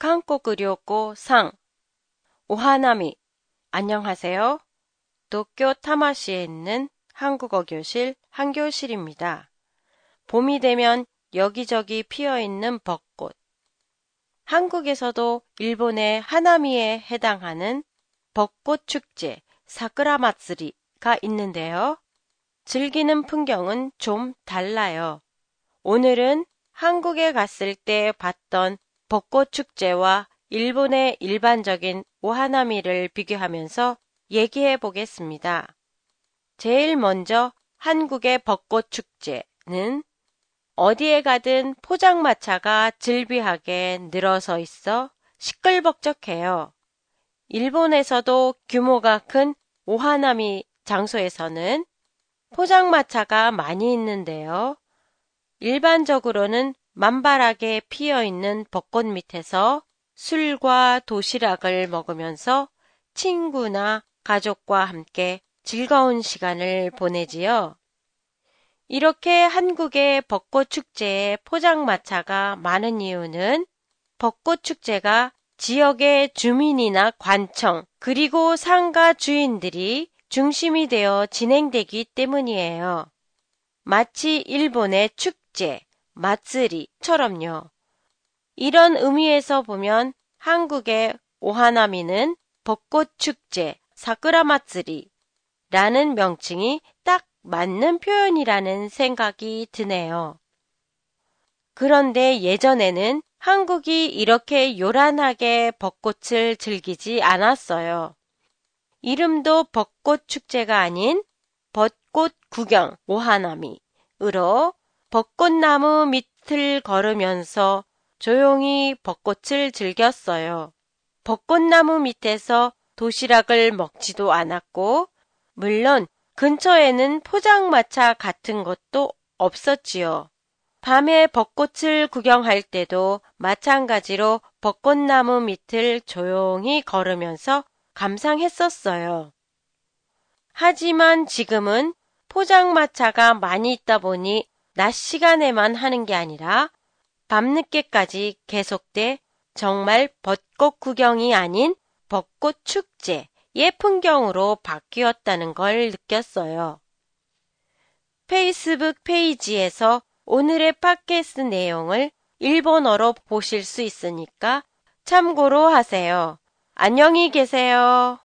한국旅行 상 오하나미 안녕하세요. 도쿄 타마시에 있는 한국어 교실 한교실입니다. 봄이 되면 여기저기 피어 있는 벚꽃. 한국에서도 일본의 하나미에 해당하는 벚꽃 축제 사쿠라 마츠리가 있는데요. 즐기는 풍경은 좀 달라요. 오늘은 한국에 갔을 때 봤던 벚꽃 축제와 일본의 일반적인 오하나미를 비교하면서 얘기해 보겠습니다. 제일 먼저 한국의 벚꽃 축제는 어디에 가든 포장마차가 즐비하게 늘어서 있어 시끌벅적해요. 일본에서도 규모가 큰 오하나미 장소에서는 포장마차가 많이 있는데요. 일반적으로는 만발하게 피어 있는 벚꽃 밑에서 술과 도시락을 먹으면서 친구나 가족과 함께 즐거운 시간을 보내지요. 이렇게 한국의 벚꽃 축제에 포장마차가 많은 이유는 벚꽃 축제가 지역의 주민이나 관청 그리고 상가 주인들이 중심이 되어 진행되기 때문이에요. 마치 일본의 축제, 마츠리처럼요. 이런 의미에서 보면 한국의 오하나미는 벚꽃 축제, 사쿠라 마츠리라는 명칭이 딱 맞는 표현이라는 생각이 드네요. 그런데 예전에는 한국이 이렇게 요란하게 벚꽃을 즐기지 않았어요. 이름도 벚꽃 축제가 아닌 벚꽃 구경 오하나미으로 벚꽃나무 밑을 걸으면서 조용히 벚꽃을 즐겼어요. 벚꽃나무 밑에서 도시락을 먹지도 않았고, 물론 근처에는 포장마차 같은 것도 없었지요. 밤에 벚꽃을 구경할 때도 마찬가지로 벚꽃나무 밑을 조용히 걸으면서 감상했었어요. 하지만 지금은 포장마차가 많이 있다 보니 낮 시간에만 하는 게 아니라 밤늦게까지 계속돼 정말 벚꽃 구경이 아닌 벚꽃 축제의 풍경으로 바뀌었다는 걸 느꼈어요. 페이스북 페이지에서 오늘의 팟캐스트 내용을 일본어로 보실 수 있으니까 참고로 하세요. 안녕히 계세요.